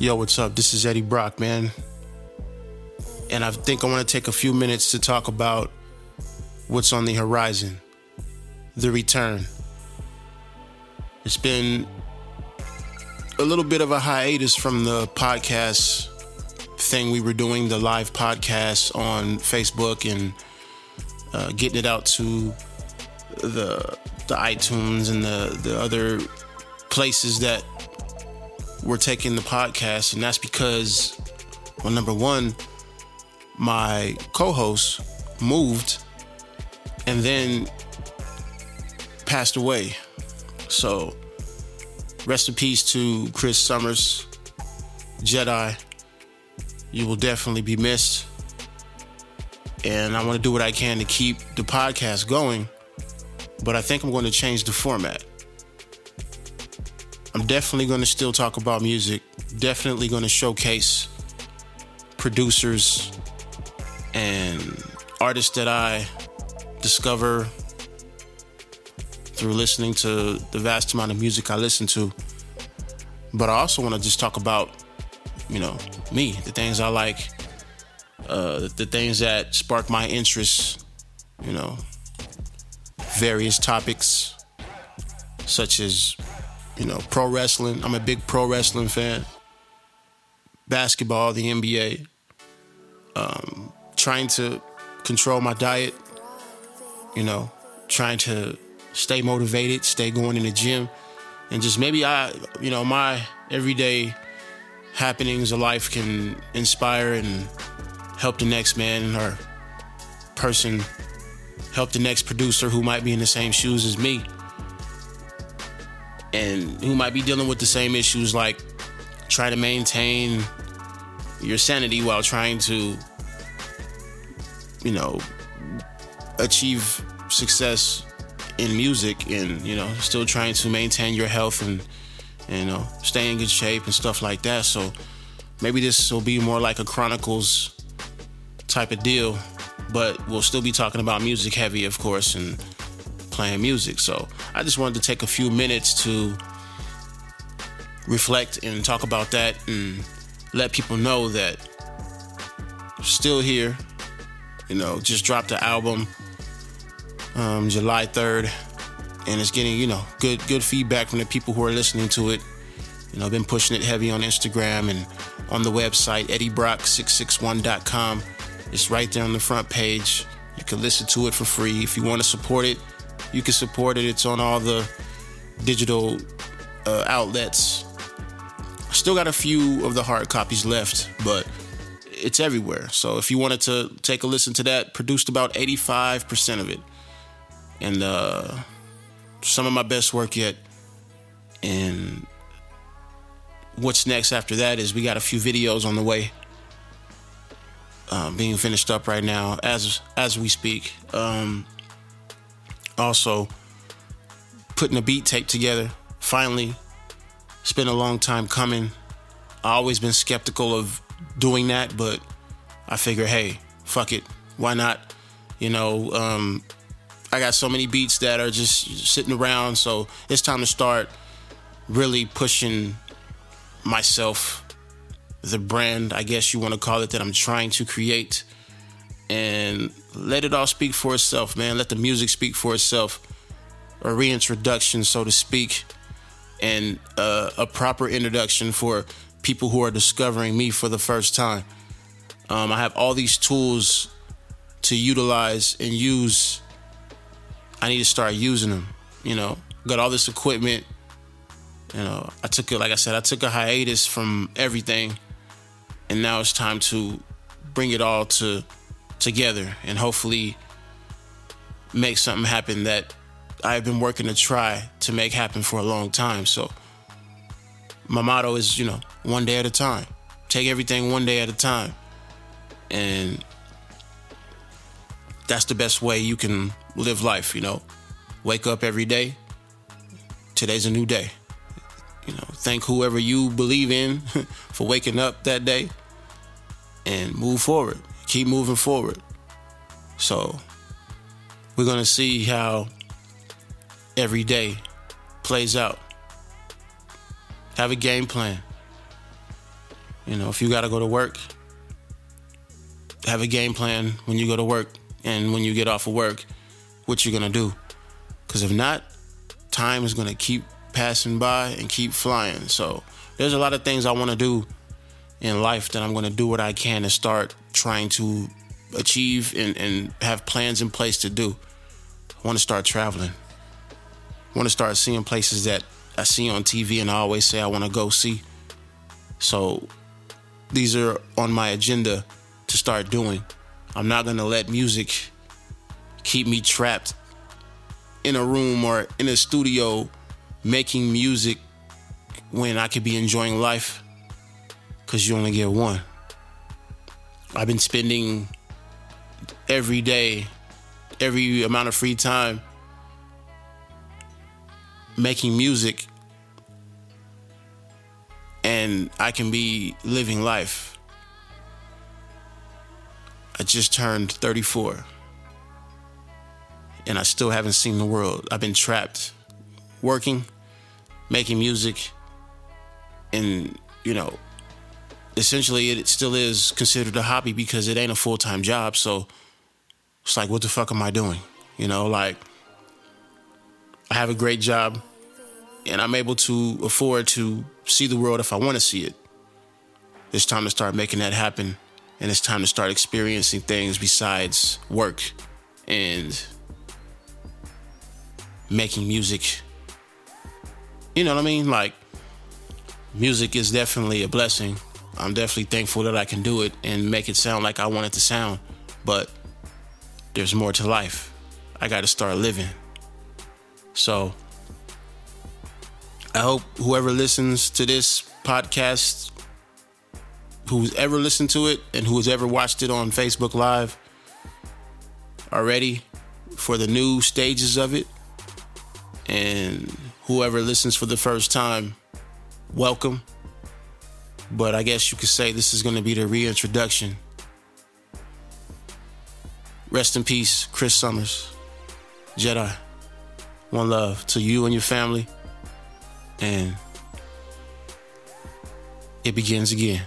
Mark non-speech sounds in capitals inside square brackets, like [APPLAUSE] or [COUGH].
Yo, what's up? This is Eddie Brock, man. And I think I want to take a few minutes to talk about what's on the horizon the return. It's been a little bit of a hiatus from the podcast thing we were doing, the live podcast on Facebook and uh, getting it out to the the iTunes and the the other places that we're taking the podcast, and that's because, well, number one, my co-host moved and then passed away. So, rest in peace to Chris Summers, Jedi. You will definitely be missed. And I want to do what I can to keep the podcast going, but I think I'm going to change the format. I'm definitely going to still talk about music, definitely going to showcase producers and artists that I discover through listening to the vast amount of music I listen to. But I also want to just talk about, you know, me, the things I like, uh, the things that spark my interest, you know, various topics such as you know, pro wrestling. I'm a big pro wrestling fan. Basketball, the NBA. Um, trying to control my diet. You know, trying to stay motivated, stay going in the gym, and just maybe I, you know, my everyday happenings of life can inspire and help the next man or person, help the next producer who might be in the same shoes as me and who might be dealing with the same issues like try to maintain your sanity while trying to you know achieve success in music and you know still trying to maintain your health and, you know stay in good shape and stuff like that. So maybe this will be more like a chronicles type of deal but we'll still be talking about music heavy of course and playing music. So I just wanted to take a few minutes to reflect and talk about that and let people know that I'm still here. You know, just dropped the album um, July 3rd, and it's getting you know good good feedback from the people who are listening to it. You know, I've been pushing it heavy on Instagram and on the website eddiebrock661.com. It's right there on the front page. You can listen to it for free. If you want to support it, you can support it. It's on all the digital uh, outlets. Still got a few of the hard copies left, but it's everywhere. So if you wanted to take a listen to that, produced about 85% of it. And uh, some of my best work yet. And what's next after that is we got a few videos on the way. Uh, being finished up right now as as we speak. Um, also putting a beat tape together. Finally, it's been a long time coming. I always been skeptical of doing that, but I figure, hey, fuck it, why not? You know, um, I got so many beats that are just sitting around, so it's time to start really pushing myself, the brand, I guess you want to call it, that I'm trying to create and let it all speak for itself, man. Let the music speak for itself. A reintroduction, so to speak, and uh, a proper introduction for people who are discovering me for the first time. Um, I have all these tools to utilize and use. I need to start using them. You know, got all this equipment. You know, I took it, like I said, I took a hiatus from everything, and now it's time to bring it all to together and hopefully make something happen that I've been working to try to make happen for a long time. So my motto is, you know, one day at a time. Take everything one day at a time. And that's the best way you can live life, you know. Wake up every day. Today's a new day. You know, thank whoever you believe in [LAUGHS] for waking up that day and move forward keep moving forward. So we're going to see how every day plays out. Have a game plan. You know, if you got to go to work, have a game plan when you go to work and when you get off of work, what you're going to do. Because if not, time is going to keep passing by and keep flying. So there's a lot of things I want to do in life that I'm going to do what I can to start trying to achieve and, and have plans in place to do. I want to start traveling. I want to start seeing places that I see on TV and I always say I want to go see. So these are on my agenda to start doing. I'm not going to let music keep me trapped in a room or in a studio making music when I could be enjoying life because you only get one. I've been spending every day, every amount of free time making music and I can be living life. I just turned 34 and I still haven't seen the world. I've been trapped working, making music, and, you know, essentially it still is considered a hobby because it ain't a full time job. So it's like, what the fuck am I doing? You know, like, I have a great job and I'm able to afford to see the world if I want to see it. It's time to start making that happen, and it's time to start experiencing things besides work and making music. You know what I mean? Like, music is definitely a blessing. I'm definitely thankful that I can do it and make it sound like I want it to sound, but there's more to life. I got to start living. So, I hope whoever listens to this podcast, who's ever listened to it and who's ever watched it on Facebook Live, are ready for the new stages of it. And whoever listens for the first time, welcome. But I guess you could say this is going to be the reintroduction. Rest in peace, Chris Summers, Jedi. One love to you and your family and it begins again.